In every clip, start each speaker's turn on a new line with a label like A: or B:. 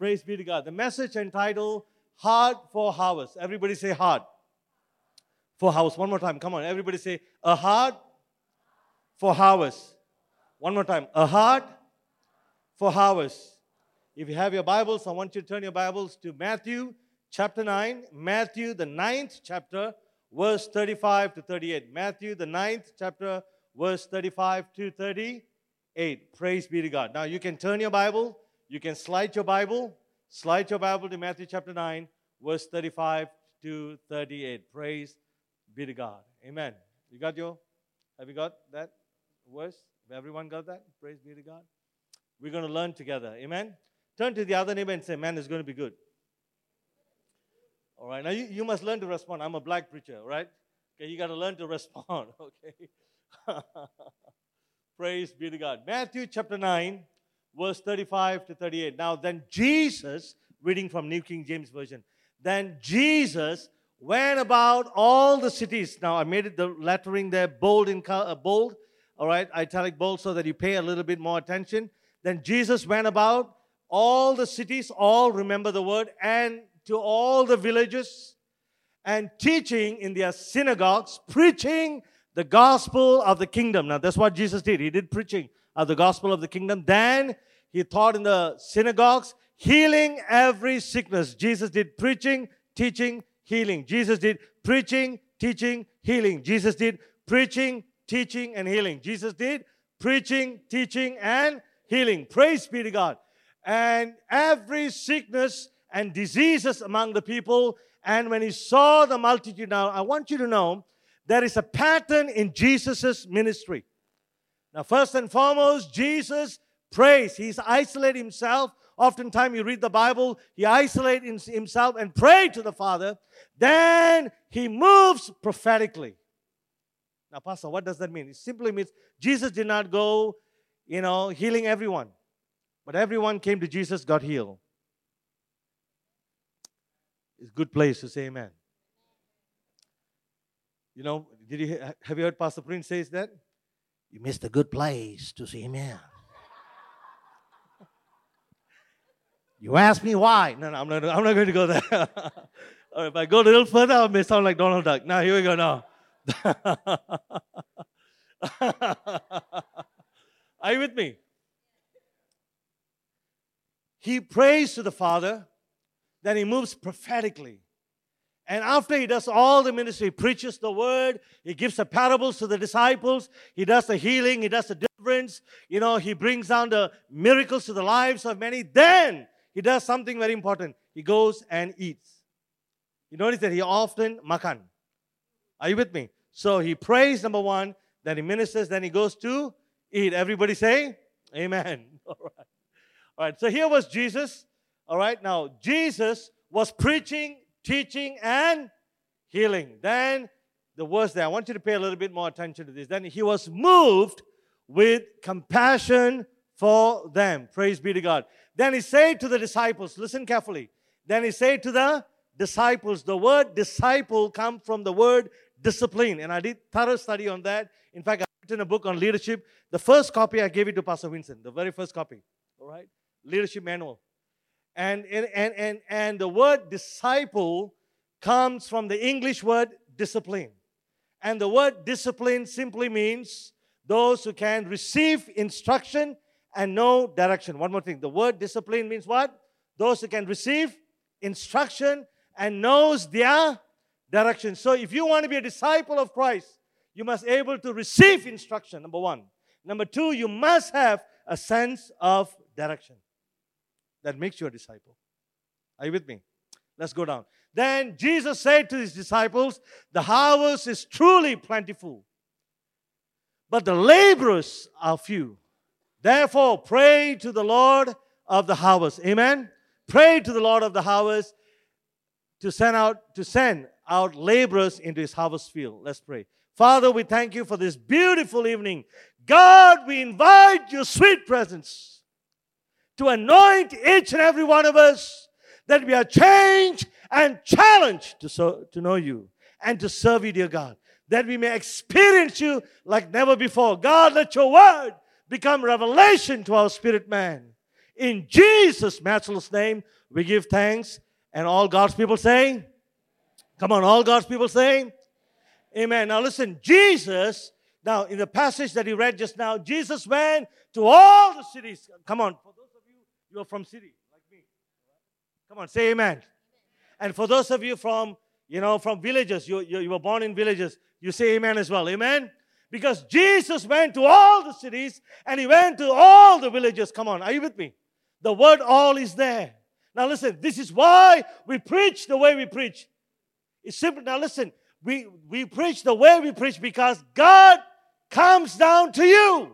A: Praise be to God. The message entitled Heart for Harvest. Everybody say heart for harvest. One more time. Come on. Everybody say a heart for harvest. One more time. A heart for harvest. If you have your Bibles, I want you to turn your Bibles to Matthew chapter 9. Matthew, the ninth chapter, verse 35 to 38. Matthew, the ninth chapter, verse 35 to 38. Praise be to God. Now you can turn your Bible, you can slide your Bible, slide your Bible to Matthew chapter 9, verse 35 to 38. Praise be to God. Amen. You got your, have you got that verse? Everyone got that? Praise be to God. We're going to learn together. Amen. Turn to the other neighbor and say, Man, it's going to be good. All right. Now you, you must learn to respond. I'm a black preacher, right? Okay, you got to learn to respond. Okay. Praise be to God. Matthew chapter 9, verse 35 to 38. Now, then Jesus, reading from New King James Version, then Jesus went about all the cities. Now, I made it the lettering there bold in uh, bold, all right, italic bold, so that you pay a little bit more attention. Then Jesus went about all the cities, all remember the word, and to all the villages, and teaching in their synagogues, preaching the gospel of the kingdom. Now, that's what Jesus did. He did preaching of the gospel of the kingdom. Then he taught in the synagogues, healing every sickness. Jesus did preaching, teaching, healing. Jesus did preaching, teaching, healing. Jesus did preaching, teaching, and healing. Jesus did preaching, teaching, and healing. Praise be to God. And every sickness and diseases among the people. And when he saw the multitude, now I want you to know there is a pattern in Jesus' ministry. Now, first and foremost, Jesus prays. He's isolated himself. Oftentimes, you read the Bible, he isolates himself and pray to the Father. Then he moves prophetically. Now, Pastor, what does that mean? It simply means Jesus did not go, you know, healing everyone, but everyone came to Jesus, got healed. It's a good place to say amen. You know, did you have you heard Pastor Prince says that? You missed a good place to see him amen. you ask me why? No, no, I'm not. I'm not going to go there. or if I go a little further, I may sound like Donald Duck. Now here we go. Now. Are you with me? He prays to the Father then he moves prophetically. And after he does all the ministry, he preaches the word, he gives the parables to the disciples, he does the healing, he does the deliverance, you know, he brings down the miracles to the lives of many. Then he does something very important. He goes and eats. You notice that he often makan. Are you with me? So he prays, number one, then he ministers, then he goes to eat. Everybody say, Amen. All right. All right. So here was Jesus. All right, now Jesus was preaching, teaching, and healing. Then the words there, I want you to pay a little bit more attention to this. Then he was moved with compassion for them. Praise be to God. Then he said to the disciples, listen carefully. Then he said to the disciples, the word disciple comes from the word discipline. And I did thorough study on that. In fact, I've written a book on leadership. The first copy I gave it to Pastor Vincent, the very first copy. All right? Leadership manual. And, and, and, and the word disciple comes from the English word discipline. And the word discipline simply means those who can receive instruction and know direction. One more thing. The word discipline means what? Those who can receive instruction and knows their direction. So if you want to be a disciple of Christ, you must be able to receive instruction, number one. Number two, you must have a sense of direction that makes you a disciple. Are you with me? Let's go down. Then Jesus said to his disciples, The harvest is truly plentiful, but the laborers are few. Therefore, pray to the Lord of the harvest. Amen. Pray to the Lord of the harvest to send out to send out laborers into his harvest field. Let's pray. Father, we thank you for this beautiful evening. God, we invite your sweet presence to anoint each and every one of us that we are changed and challenged to, so, to know you and to serve you, dear God. That we may experience you like never before. God, let your word become revelation to our spirit man. In Jesus' matchless name, we give thanks. And all God's people say, Come on, all God's people say, Amen. Now listen, Jesus, now in the passage that he read just now, Jesus went to all the cities. Come on, for those of you, you're from city like me. Come on, say amen. And for those of you from, you know, from villages, you, you, you were born in villages, you say amen as well. Amen. Because Jesus went to all the cities and he went to all the villages. Come on, are you with me? The word all is there. Now listen, this is why we preach the way we preach. It's simple. Now listen, we, we preach the way we preach because God comes down to you.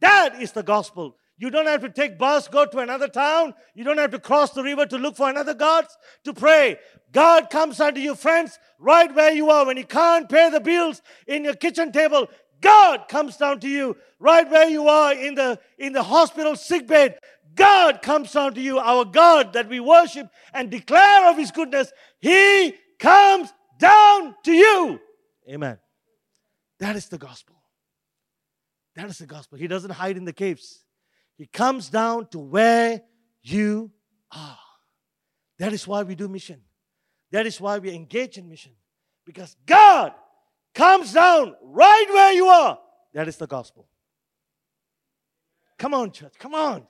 A: That is the gospel. You don't have to take bus, go to another town. You don't have to cross the river to look for another God to pray. God comes unto you, friends, right where you are. When you can't pay the bills in your kitchen table, God comes down to you right where you are in the in the hospital sick bed. God comes down to you, our God that we worship and declare of his goodness. He comes down to you. Amen. That is the gospel. That is the gospel. He doesn't hide in the caves. He comes down to where you are. That is why we do mission. That is why we engage in mission. Because God comes down right where you are. That is the gospel. Come on, church. Come on.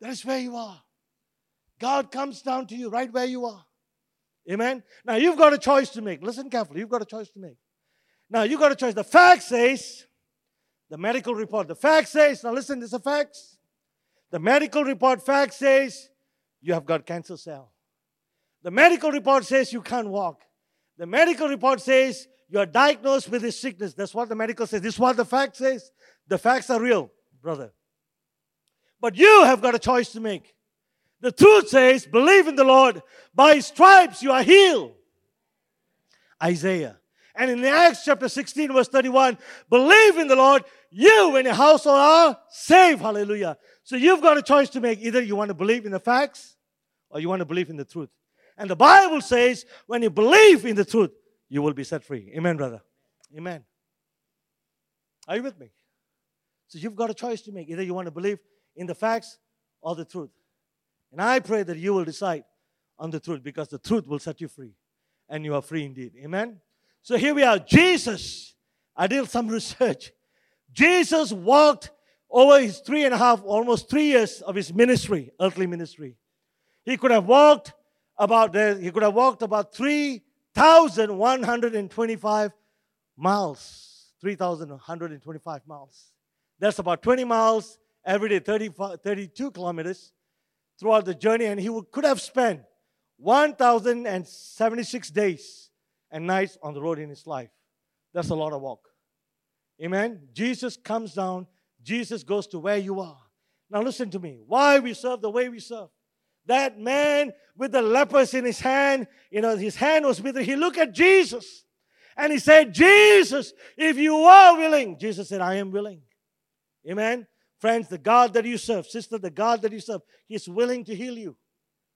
A: That is where you are. God comes down to you right where you are. Amen. Now you've got a choice to make. Listen carefully. You've got a choice to make. Now you've got a choice. The fact says, the medical report, the fact says, now listen, this is a fact. The medical report fact says you have got cancer cell. The medical report says you can't walk. The medical report says you are diagnosed with this sickness. That's what the medical says. This is what the fact says. The facts are real, brother. But you have got a choice to make. The truth says, believe in the Lord. By his stripes you are healed. Isaiah. And in Acts chapter 16, verse 31, believe in the Lord, you and your household are saved. Hallelujah. So you've got a choice to make. Either you want to believe in the facts or you want to believe in the truth. And the Bible says, when you believe in the truth, you will be set free. Amen, brother. Amen. Are you with me? So you've got a choice to make. Either you want to believe in the facts or the truth. And I pray that you will decide on the truth because the truth will set you free. And you are free indeed. Amen. So here we are. Jesus. I did some research. Jesus walked over his three and a half, almost three years of his ministry, earthly ministry. He could have walked about he could have walked about 3,125 miles. 3,125 miles. That's about 20 miles every day, 30, 32 kilometers throughout the journey, and he would, could have spent 1,076 days and nights on the road in his life. That's a lot of walk. Amen. Jesus comes down, Jesus goes to where you are. Now, listen to me. Why we serve the way we serve. That man with the lepers in his hand, you know, his hand was with him. He looked at Jesus and he said, Jesus, if you are willing, Jesus said, I am willing. Amen. Friends, the God that you serve, sister, the God that you serve, He's willing to heal you.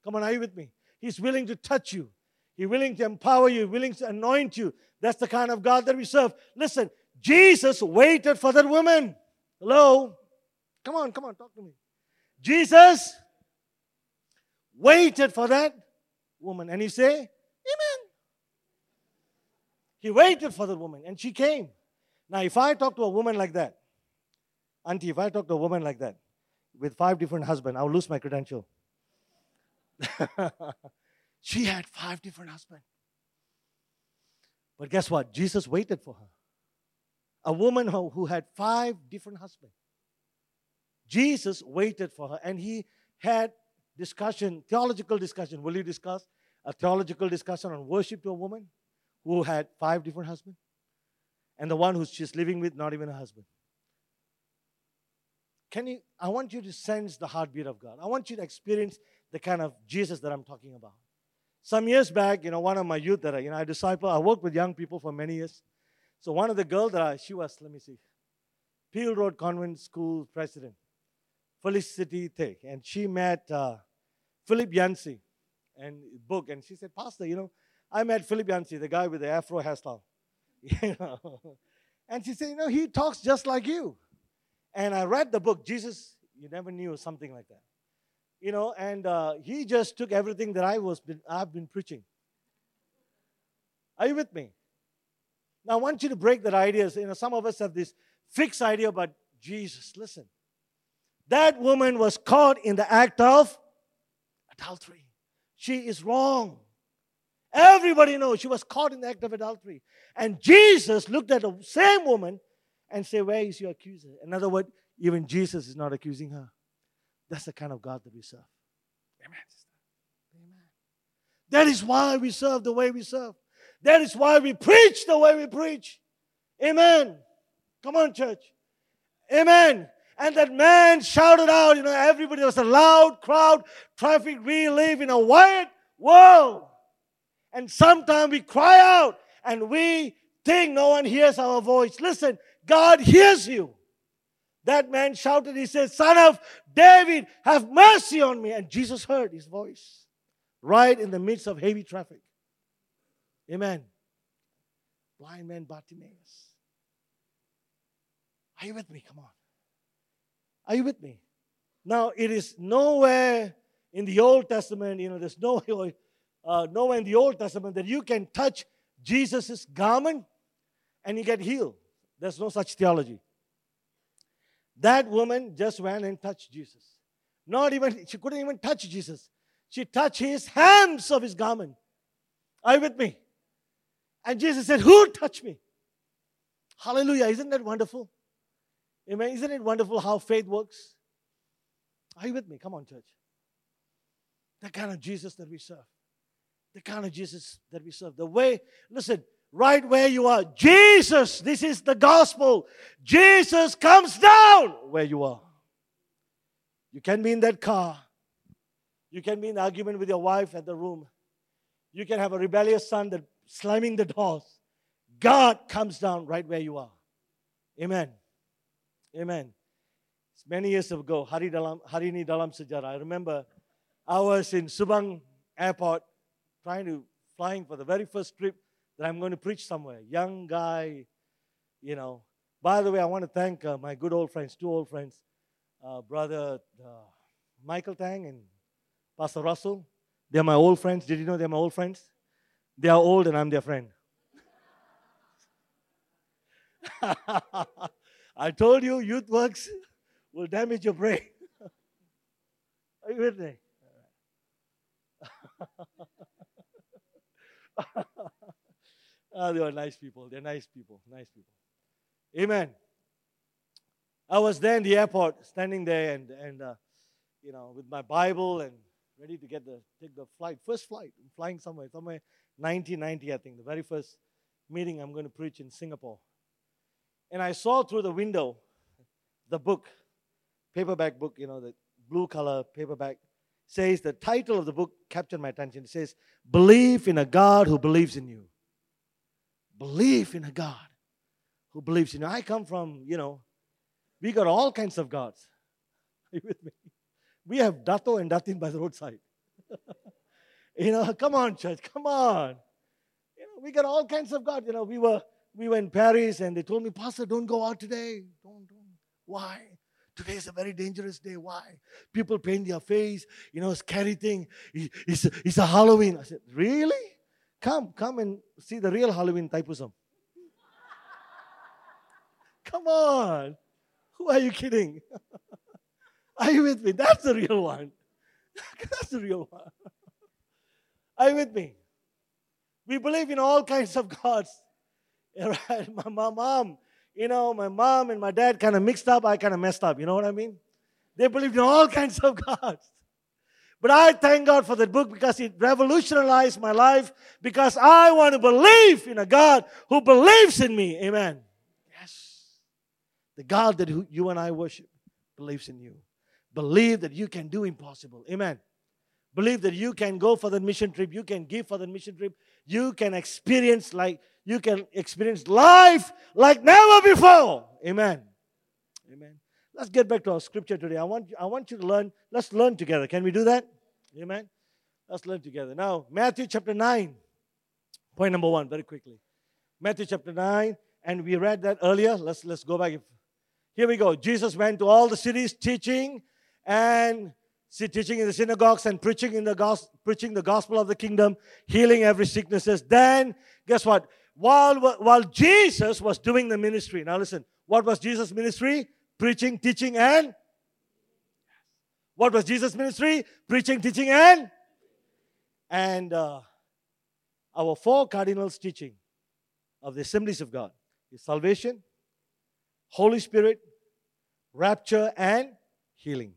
A: Come on, are you with me? He's willing to touch you. He's willing to empower you, willing to anoint you. That's the kind of God that we serve. Listen, Jesus waited for that woman. Hello? Come on, come on, talk to me. Jesus waited for that woman. And he say, Amen. He waited for the woman and she came. Now, if I talk to a woman like that, Auntie, if I talk to a woman like that with five different husbands, I'll lose my credential. she had five different husbands. But guess what? Jesus waited for her. A woman who, had five different husbands. Jesus waited for her and he had discussion, theological discussion. Will you discuss a theological discussion on worship to a woman who had five different husbands? And the one who she's living with, not even a husband. Can you, I want you to sense the heartbeat of God. I want you to experience the kind of Jesus that I'm talking about. Some years back, you know, one of my youth that I, you know, I disciple, I worked with young people for many years. So one of the girls that I, she was, let me see, Peel Road Convent School president, Felicity Tay, and she met uh, Philip Yancey and book, and she said, Pastor, you know, I met Philip Yancey, the guy with the afro hairstyle. You know? And she said, you know, he talks just like you. And I read the book, Jesus, You never knew something like that. You know, and uh, he just took everything that I was been, I've been preaching. Are you with me? Now I want you to break that idea. You know, some of us have this fixed idea about Jesus. Listen, that woman was caught in the act of adultery. She is wrong. Everybody knows she was caught in the act of adultery. And Jesus looked at the same woman and said, Where is your accuser? In other words, even Jesus is not accusing her. That's the kind of God that we serve. Amen. Amen. That is why we serve the way we serve. That is why we preach the way we preach. Amen. Come on, church. Amen. And that man shouted out, you know, everybody was a loud crowd, traffic. We live in a white world. And sometimes we cry out and we think no one hears our voice. Listen, God hears you. That man shouted, he said, Son of David, have mercy on me. And Jesus heard his voice right in the midst of heavy traffic. Amen. Blind man Bartimaeus. Are you with me? Come on. Are you with me? Now, it is nowhere in the Old Testament, you know, there's no, uh, nowhere in the Old Testament that you can touch Jesus' garment and you get healed. There's no such theology. That woman just went and touched Jesus. Not even, she couldn't even touch Jesus. She touched his hands of his garment. Are you with me? And Jesus said, Who touched me? Hallelujah. Isn't that wonderful? Amen. Isn't it wonderful how faith works? Are you with me? Come on, church. The kind of Jesus that we serve. The kind of Jesus that we serve. The way, listen, right where you are, Jesus, this is the gospel. Jesus comes down where you are. You can be in that car. You can be in argument with your wife at the room. You can have a rebellious son that slamming the doors. God comes down right where you are. Amen. Amen. It's many years ago, Hari, dalam, hari ini dalam sejarah. I remember I was in Subang Airport trying to, flying for the very first trip that I'm going to preach somewhere. Young guy, you know. By the way, I want to thank uh, my good old friends, two old friends, uh, brother uh, Michael Tang and Pastor Russell. They're my old friends. Did you know they're my old friends? They are old and I'm their friend. I told you, youth works will damage your brain. Are you with me? oh, they are nice people. They're nice people. Nice people. Amen. I was there in the airport, standing there, and and uh, you know, with my Bible and ready to get the take the flight, first flight, I'm flying somewhere, somewhere 1990, I think, the very first meeting I'm going to preach in Singapore. And I saw through the window the book, paperback book, you know, the blue color paperback, says the title of the book captured my attention. It says, Believe in a God who believes in you. Believe in a God who believes in you. I come from, you know, we got all kinds of gods. Are you with me? We have Dato and Datin by the roadside. you know, come on, church, come on. You know, we got all kinds of gods. You know, we were we were in Paris and they told me, Pastor, don't go out today. Don't, don't. Why? Today is a very dangerous day. Why? People paint their face, you know, scary thing. It's, it's a Halloween. I said, Really? Come, come and see the real Halloween Thaipusam. come on. Who are you kidding? are you with me? That's the real one. That's the real one. are you with me? We believe in all kinds of gods. Right? My, my mom, you know, my mom and my dad kind of mixed up. I kind of messed up. You know what I mean? They believed in all kinds of gods. But I thank God for that book because it revolutionized my life because I want to believe in a God who believes in me. Amen. Yes. The God that you and I worship believes in you. Believe that you can do impossible. Amen. Believe that you can go for the mission trip, you can give for the mission trip, you can experience like you can experience life like never before. Amen. Amen. Let's get back to our scripture today. I want, I want you to learn. Let's learn together. Can we do that? Amen. Let's learn together. Now, Matthew chapter 9. Point number one, very quickly. Matthew chapter 9, and we read that earlier. Let's let's go back. Here we go. Jesus went to all the cities teaching and see, teaching in the synagogues and preaching in the gospel, preaching the gospel of the kingdom, healing every sicknesses. Then, guess what? While, while Jesus was doing the ministry, now listen, what was Jesus' ministry? Preaching, teaching, and what was Jesus' ministry? Preaching, teaching, and and uh, our four cardinals teaching of the assemblies of God is salvation, Holy Spirit, rapture, and healing.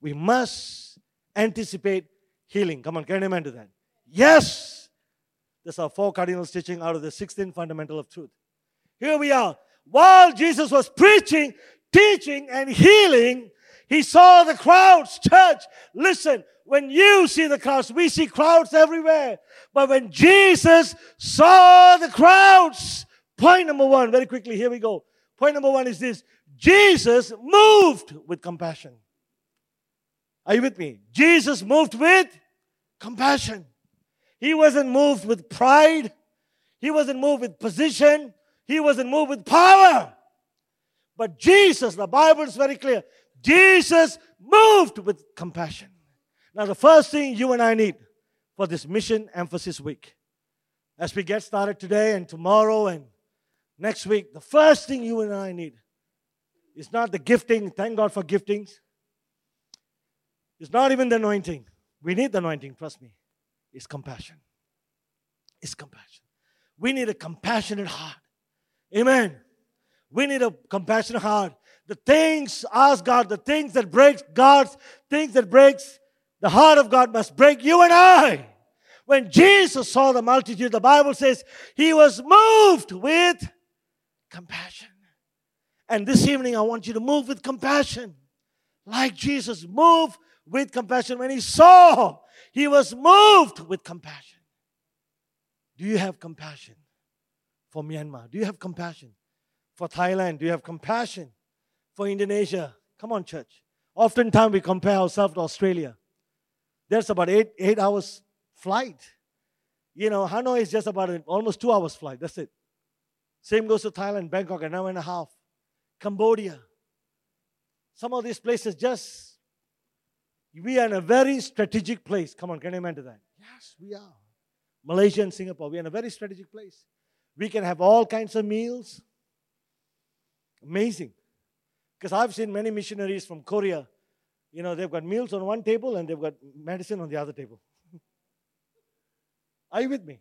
A: We must anticipate healing. Come on, can you amen to that? Yes! That's our four cardinals teaching out of the 16th fundamental of truth. Here we are. While Jesus was preaching, teaching, and healing, he saw the crowds. Church, listen, when you see the crowds, we see crowds everywhere. But when Jesus saw the crowds, point number one, very quickly, here we go. Point number one is this Jesus moved with compassion. Are you with me? Jesus moved with compassion. He wasn't moved with pride. He wasn't moved with position. He wasn't moved with power. But Jesus, the Bible is very clear, Jesus moved with compassion. Now, the first thing you and I need for this mission emphasis week, as we get started today and tomorrow and next week, the first thing you and I need is not the gifting. Thank God for giftings. It's not even the anointing. We need the anointing, trust me. It's compassion. It's compassion. We need a compassionate heart. Amen. We need a compassionate heart. The things, ask God, the things that breaks God's, things that breaks the heart of God must break you and I. When Jesus saw the multitude, the Bible says he was moved with compassion. And this evening, I want you to move with compassion. Like Jesus, move with compassion. When he saw, he was moved with compassion. Do you have compassion for Myanmar? Do you have compassion for Thailand? Do you have compassion for Indonesia? Come on, church. Oftentimes we compare ourselves to Australia. There's about eight, eight hours flight. You know, Hanoi is just about an, almost two hours flight. That's it. Same goes to Thailand, Bangkok, an hour and a half. Cambodia. Some of these places just, we are in a very strategic place. Come on, can you imagine that? Yes, we are. Malaysia and Singapore, we are in a very strategic place. We can have all kinds of meals. Amazing. Because I've seen many missionaries from Korea you know, they've got meals on one table and they've got medicine on the other table. Are you with me?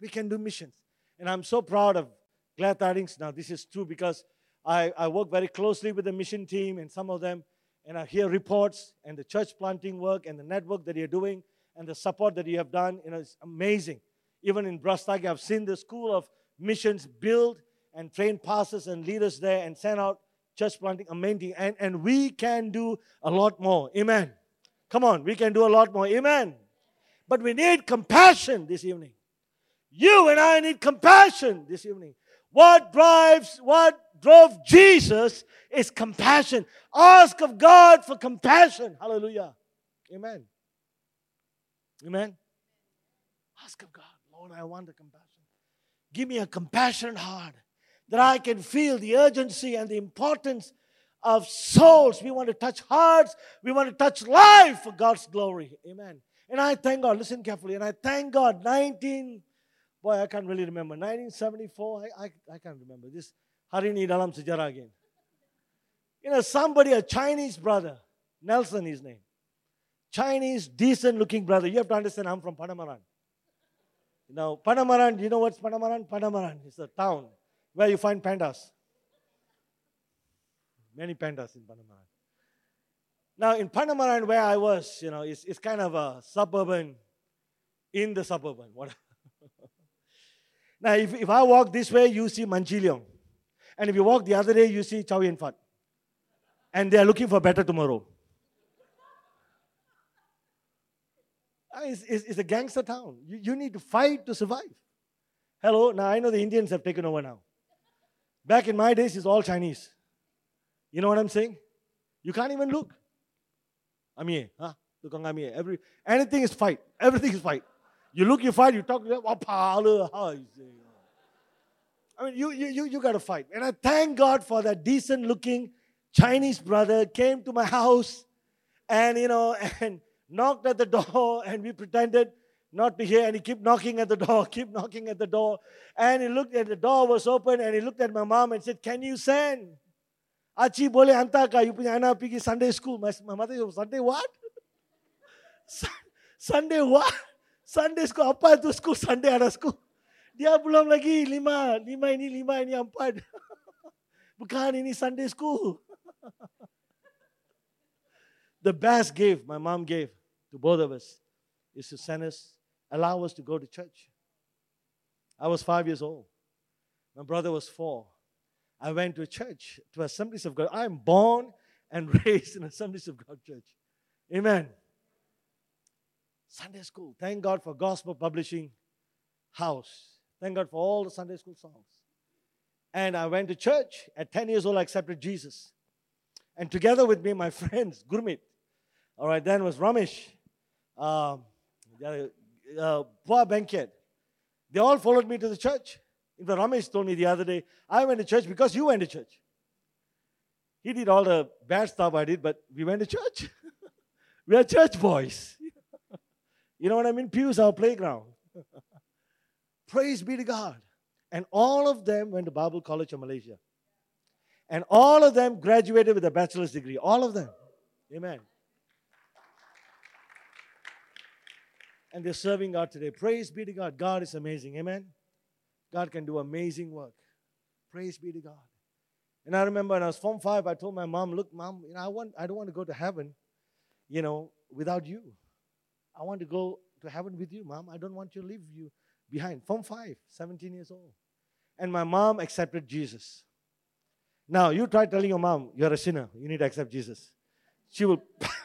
A: We can do missions. And I'm so proud of Glad Tidings. Now, this is true because I, I work very closely with the mission team and some of them, and I hear reports and the church planting work and the network that you're doing and the support that you have done. You know, it's amazing. Even in Brastagi, I've seen the school of missions build and train pastors and leaders there and send out church planting, amending And, and we can do a lot more. Amen. Come on, we can do a lot more. Amen. But we need compassion this evening. You and I need compassion this evening. What drives, what drove Jesus is compassion. Ask of God for compassion. Hallelujah. Amen. Amen. Ask of God, Lord, I want the compassion. Give me a compassionate heart that I can feel the urgency and the importance of souls. We want to touch hearts. We want to touch life for God's glory. Amen. And I thank God, listen carefully, and I thank God, 19, boy, I can't really remember, 1974, I, I, I can't remember. This Harini Dalam Sejarah again. You know, somebody, a Chinese brother, Nelson, his name. Chinese, decent looking brother. You have to understand, I'm from Pandamaran. Now, Pandamaran, you know what's Pandamaran? Pandamaran is a town where you find pandas. Many pandas in Panama. Now, in Panama, and where I was, you know, it's, it's kind of a suburban, in the suburban. Now, if, if I walk this way, you see Manchiliong. And if you walk the other way, you see Chow Yun Fat. And they are looking for better tomorrow. Ah, it's, it's, it's, a gangster town. You, you need to fight to survive. Hello, now I know the Indians have taken over now. Back in my days, it's all Chinese. You know what I'm saying? You can't even look. Amiye, huh? Tukang amiye. Every anything is fight. Everything is fight. You look, you fight, you talk, you I mean, you, you, you, you got to fight. And I thank God for that decent looking Chinese brother came to my house and, you know, and knocked at the door and we pretended not to hear and he kept knocking at the door, keep knocking at the door. And he looked at the door was open and he looked at my mom and said, Can you send? Aci boleh hantar kah you punya anak pergi Sunday school? My, my mother said, Sunday what? Sunday what? Sunday school, apa itu school? Sunday ada school. Dia belum lagi lima, lima ini, lima ini, empat. Bukan ini Sunday school. the best gift my mom gave to both of us is to send us, allow us to go to church. I was five years old. My brother was four. I went to a church, to Assemblies of God. I'm born and raised in Assemblies of God church. Amen. Sunday school. Thank God for gospel publishing house. Thank God for all the Sunday school songs. And I went to church. At 10 years old, I accepted Jesus. And together with me, my friends, Gurmit. All right, then was Ramesh, um, uh, Benket. They all followed me to the church. In fact, Ramesh told me the other day, I went to church because you went to church. He did all the bad stuff I did, but we went to church. we are church boys. you know what I mean? Pew's our playground. Praise be to God. And all of them went to Bible College of Malaysia. And all of them graduated with a bachelor's degree. All of them. Amen. And they're serving God today. Praise be to God. God is amazing. Amen. God can do amazing work. Praise be to God. And I remember when I was Form 5, I told my mom, look, mom, you know, I, want, I don't want to go to heaven, you know, without you. I want to go to heaven with you, mom. I don't want to leave you behind. Form 5, 17 years old. And my mom accepted Jesus. Now, you try telling your mom, you're a sinner, you need to accept Jesus. She will.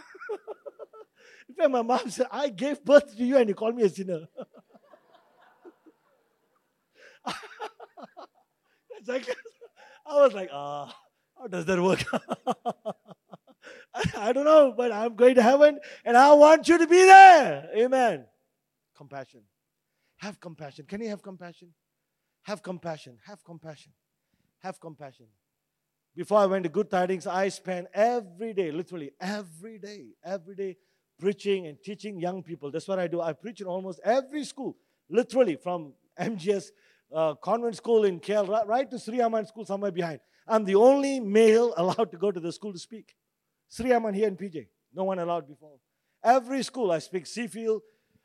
A: In fact, my mom said, I gave birth to you and you call me a sinner. I was like, ah, how does that work? I don't know, but I'm going to heaven and I want you to be there. Amen. Compassion. Have compassion. Can you have compassion? Have compassion. Have compassion. Have compassion. Before I went to Good Tidings, I spent every day, literally every day, every day preaching and teaching young people. That's what I do. I preach in almost every school, literally from MGS uh, convent school in KL right, right to Sri Aman school somewhere behind. I'm the only male allowed to go to the school to speak. Sri Aman here in PJ. No one allowed before. Every school I speak, Seafield,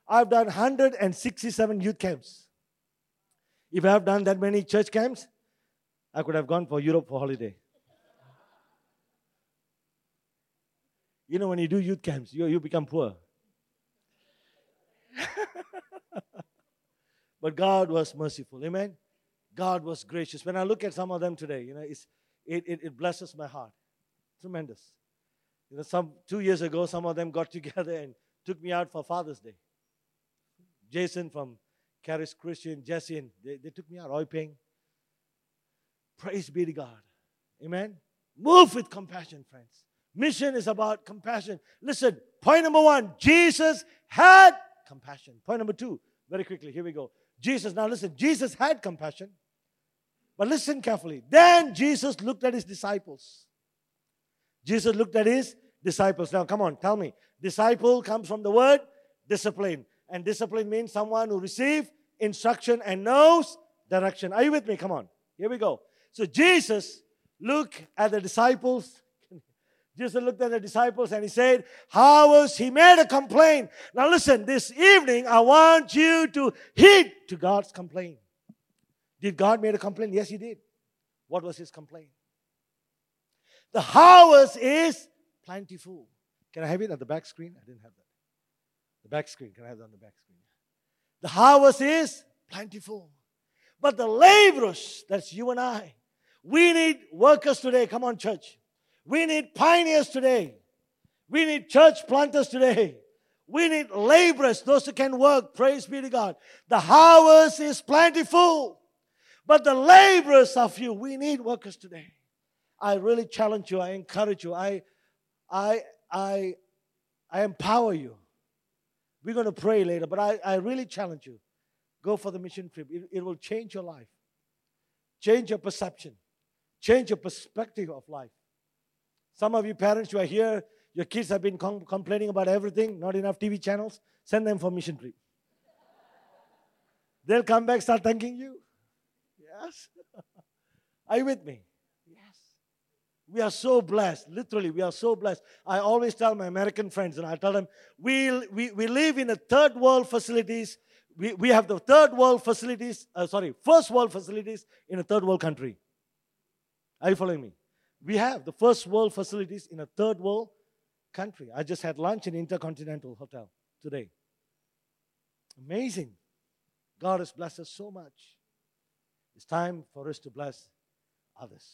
A: I've done 167 youth camps. If I have done that many church camps, I could have gone for Europe for holiday. You know, when you do youth camps, you, you become poor. but God was merciful. Amen. God was gracious. When I look at some of them today, you know, it's, it, it, it blesses my heart. Tremendous. You know, some two years ago, some of them got together and took me out for Father's Day. Jason from Caris Christian, Jesse, and they, they took me out, Oi Ping. Praise be to God. Amen. Move with compassion, friends. Mission is about compassion. Listen, point number one Jesus had compassion. Point number two, very quickly, here we go. Jesus, now listen, Jesus had compassion. But listen carefully. Then Jesus looked at his disciples. Jesus looked at his disciples. Now, come on, tell me. Disciple comes from the word discipline. And discipline means someone who receives instruction and knows direction. Are you with me? Come on. Here we go. So Jesus looked at the disciples. Jesus looked at the disciples and he said, How was he made a complaint? Now listen, this evening I want you to heed to God's complaint. Did God make a complaint? Yes, he did. What was his complaint? The harvest is plentiful. Can I have it on the back screen? I didn't have that. The back screen. Can I have that on the back screen? The harvest is plentiful. But the laborers, that's you and I, we need workers today. Come on, church. We need pioneers today. We need church planters today. We need laborers, those who can work. Praise be to God. The harvest is plentiful, but the laborers are few. We need workers today. I really challenge you. I encourage you. I, I, I, I empower you. We're going to pray later, but I, I really challenge you. Go for the mission trip. It, it will change your life, change your perception, change your perspective of life. Some of you parents who are here, your kids have been com- complaining about everything, not enough TV channels. Send them for mission trip. They'll come back, start thanking you. Yes. Are you with me? Yes. We are so blessed. Literally, we are so blessed. I always tell my American friends, and I tell them, we, we, we live in a third world facilities. We, we have the third world facilities, uh, sorry, first world facilities in a third world country. Are you following me? We have the first world facilities in a third world country. I just had lunch in Intercontinental Hotel today. Amazing. God has blessed us so much. It's time for us to bless others.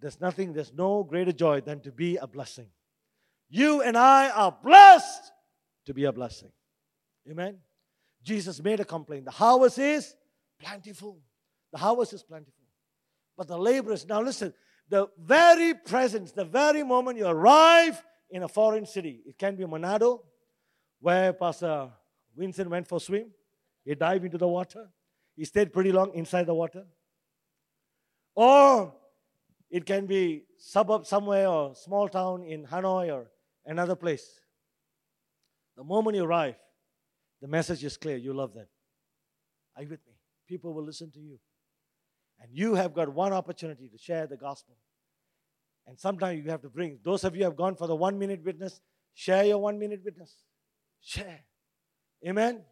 A: There's nothing, there's no greater joy than to be a blessing. You and I are blessed to be a blessing. Amen. Jesus made a complaint. The harvest is plentiful. The harvest is plentiful. But the laborers, now listen, the very presence, the very moment you arrive in a foreign city, it can be Manado, where Pastor Vincent went for swim. He dived into the water. He stayed pretty long inside the water. Or it can be suburb somewhere or small town in Hanoi or another place. The moment you arrive, the message is clear. You love them. Are you with me? People will listen to you. And you have got one opportunity to share the gospel. And sometimes you have to bring, those of you have gone for the one minute witness, share your one minute witness. Share. Amen.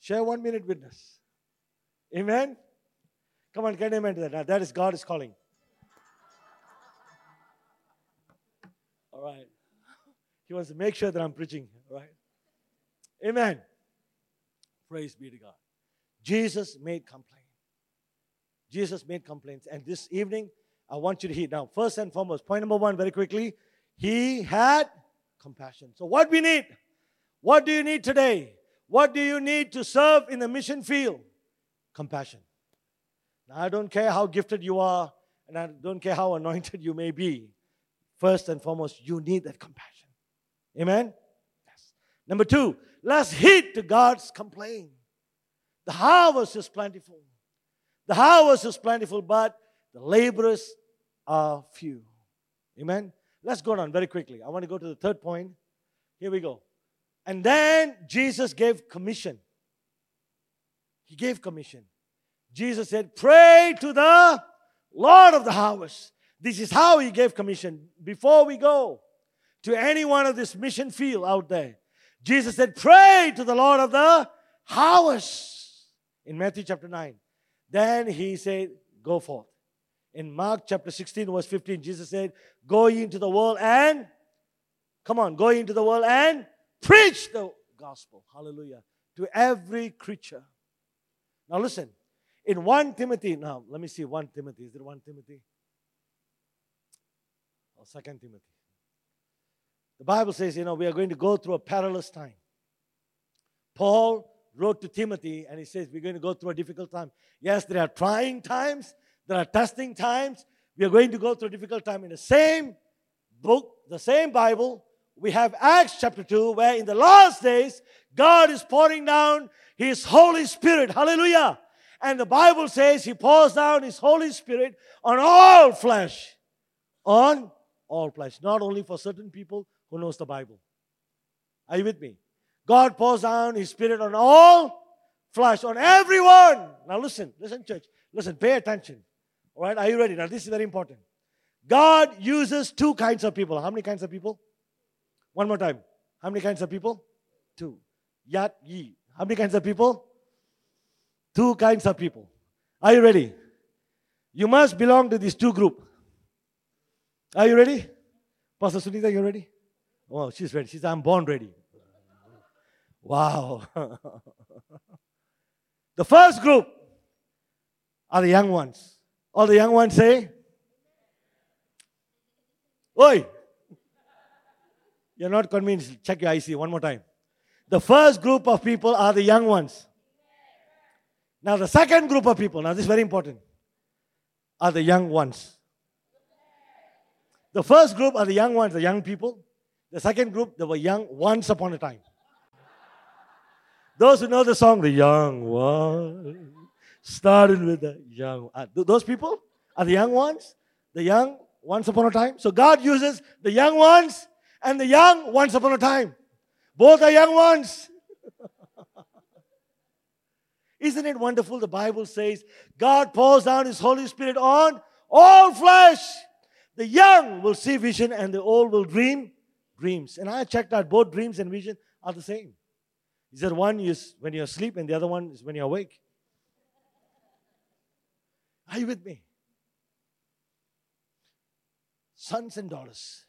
A: Share one minute witness. Amen. Come on, get amen to that. Now, that is God is calling. All right. He wants to make sure that I'm preaching. All right. Amen. Praise be to God. Jesus made complaint. Jesus made complaints. And this evening, I want you to hear. Now, first and foremost, point number one, very quickly, he had compassion. So, what we need? What do you need today? What do you need to serve in the mission field? Compassion. Now, I don't care how gifted you are, and I don't care how anointed you may be. First and foremost, you need that compassion. Amen? Yes. Number two, let's heed to God's complaint. The harvest is plentiful. The harvest is plentiful, but the laborers are few. Amen? Let's go on very quickly. I want to go to the third point. Here we go. And then Jesus gave commission. He gave commission. Jesus said, Pray to the Lord of the harvest. This is how he gave commission. Before we go to any one of this mission field out there, Jesus said, Pray to the Lord of the harvest. In Matthew chapter 9. Then he said, Go forth. In Mark chapter 16, verse 15, Jesus said, Go into the world and, come on, go into the world and preach the gospel. Hallelujah. To every creature. Now listen, in 1 Timothy, now let me see 1 Timothy. Is it 1 Timothy? Or 2 Timothy? The Bible says, you know, we are going to go through a perilous time. Paul wrote to Timothy and he says, We're going to go through a difficult time. Yes, there are trying times, there are testing times. We are going to go through a difficult time. In the same book, the same Bible, we have Acts chapter 2, where in the last days, God is pouring down His Holy Spirit. Hallelujah. And the Bible says He pours down His Holy Spirit on all flesh. On all flesh. Not only for certain people who knows the Bible. Are you with me? God pours down His Spirit on all flesh, on everyone. Now listen, listen, church. Listen, pay attention. All right, are you ready? Now, this is very important. God uses two kinds of people. How many kinds of people? One more time. How many kinds of people? Two. Yat, yi. How many kinds of people? Two kinds of people. Are you ready? You must belong to these two group. Are you ready? Pastor Sunita, you ready? Oh, she's ready. She's I'm born ready. Wow. the first group are the young ones. All the young ones say, Oi! You're not convinced. Check your IC one more time. The first group of people are the young ones. Now, the second group of people, now this is very important, are the young ones. The first group are the young ones, the young people. The second group, they were young once upon a time. Those who know the song, The Young One, started with the young. Uh, those people are the young ones. The young once upon a time. So God uses the young ones and the young once upon a time. Both are young ones. Isn't it wonderful? The Bible says God pours down His Holy Spirit on all flesh. The young will see vision and the old will dream dreams. And I checked out both dreams and vision are the same. He said one is when you're asleep and the other one is when you're awake. Are you with me? Sons and daughters,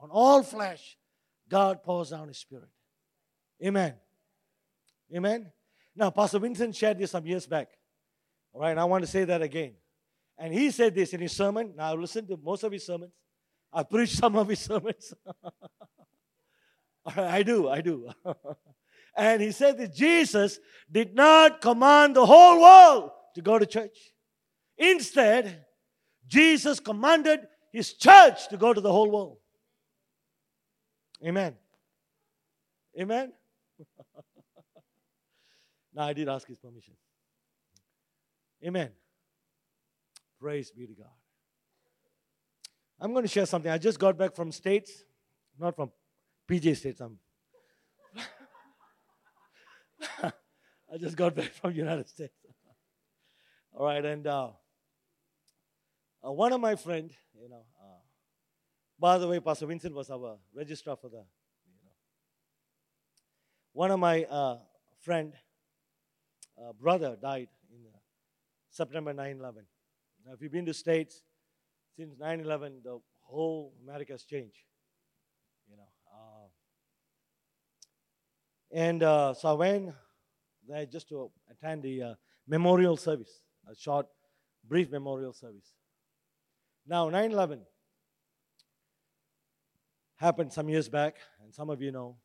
A: on all flesh, God pours down His Spirit. Amen. Amen. Now, Pastor Vincent shared this some years back. All right, and I want to say that again. And he said this in his sermon. Now, I've listened to most of his sermons. I preached some of his sermons. I do, I do. and he said that Jesus did not command the whole world to go to church. Instead, Jesus commanded his church to go to the whole world. Amen. Amen. now, I did ask his permission. Amen. Praise be to God. I'm going to share something. I just got back from States, not from PJ States. I'm I just got back from United States. All right, and uh, uh, one of my friend, you know, uh, by the way, Pastor Vincent was our registrar for the, you know, one of my uh, friend, uh, brother died in September 9/11. Now, if you've been to States since 9/11, the whole America has changed. You know, uh, and uh, so I went there just to attend the uh, memorial service, a short, brief memorial service. Now, 9 11 happened some years back, and some of you know.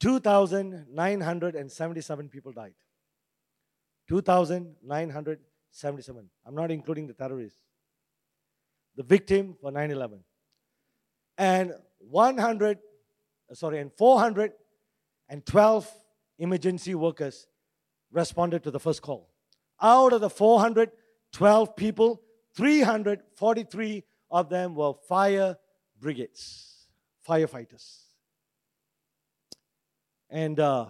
A: 2,977 people died. 2,977. I'm not including the terrorists. The victim for 9 11. And 100, sorry, and 412 emergency workers responded to the first call. Out of the 412 people, 343 of them were fire brigades, firefighters. And uh,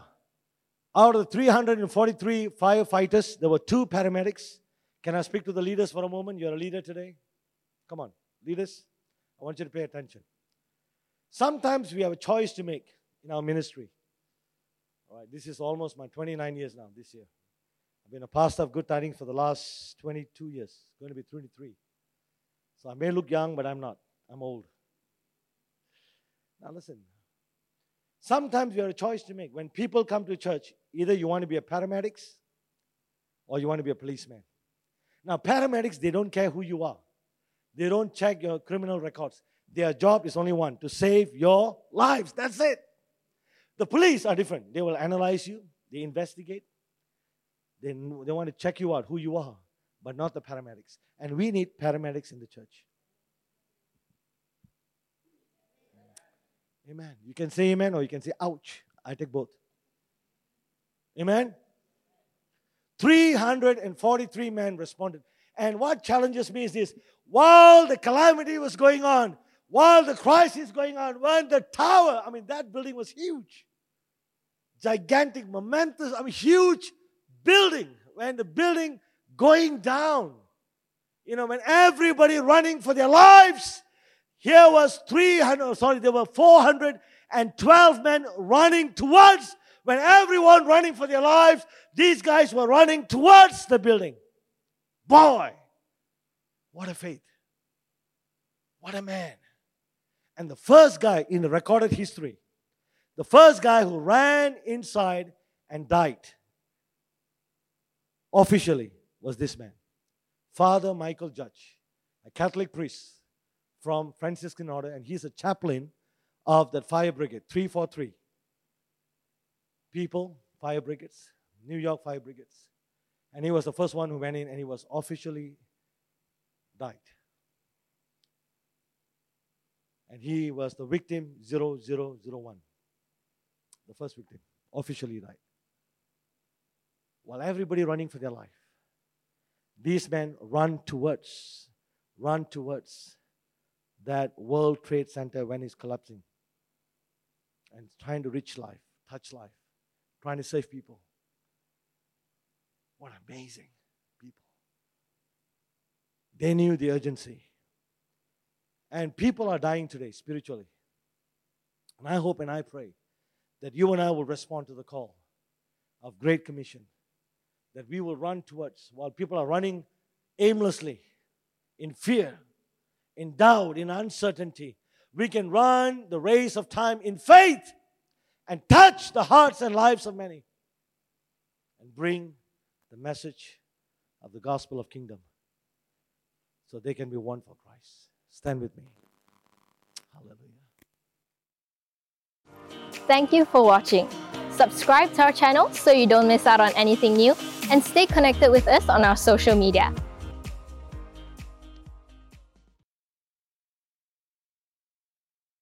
A: out of the 343 firefighters, there were two paramedics. Can I speak to the leaders for a moment? You're a leader today. Come on, leaders, I want you to pay attention. Sometimes we have a choice to make in our ministry. Right, this is almost my 29 years now, this year. I've been a pastor of Good Tidings for the last 22 years, it's going to be 23. So I may look young, but I'm not. I'm old. Now listen. Sometimes you have a choice to make. When people come to church, either you want to be a paramedics or you want to be a policeman. Now, paramedics, they don't care who you are. They don't check your criminal records. Their job is only one to save your lives. That's it. The police are different. They will analyze you, they investigate, they, they want to check you out, who you are, but not the paramedics. And we need paramedics in the church. Amen. You can say amen or you can say ouch. I take both. Amen. 343 men responded. And what challenges me is this while the calamity was going on, while the crisis going on, when the tower, I mean, that building was huge gigantic, momentous, I mean, huge building. When the building going down, you know, when everybody running for their lives, here was 300, sorry, there were 412 men running towards, when everyone running for their lives, these guys were running towards the building. Boy, what a faith. What a man. And the first guy in the recorded history the first guy who ran inside and died officially was this man, Father Mychal Judge, a Catholic priest from Franciscan order, and he's a chaplain of that fire brigade, 343 people, fire brigades, New York fire brigades. And he was the first one who went in and he was officially died. And he was the victim 0001 the first victim, officially died. While everybody running for their life, these men run towards, run towards that World Trade Center when it's collapsing and trying to reach life, touch life, trying to save people. What amazing people. They knew the urgency. And people are dying today spiritually. And I hope and I pray that you and I will respond to the call of Great Commission, that we will run towards while people are running aimlessly, in fear, in doubt, in uncertainty. We can run the race of time in faith and touch the hearts and lives of many and bring the message of the gospel of kingdom so they can be won for Christ. Stand with me. Hallelujah.
B: Thank you for watching. Subscribe to our channel so you don't miss out on anything new and stay connected with us on our social media.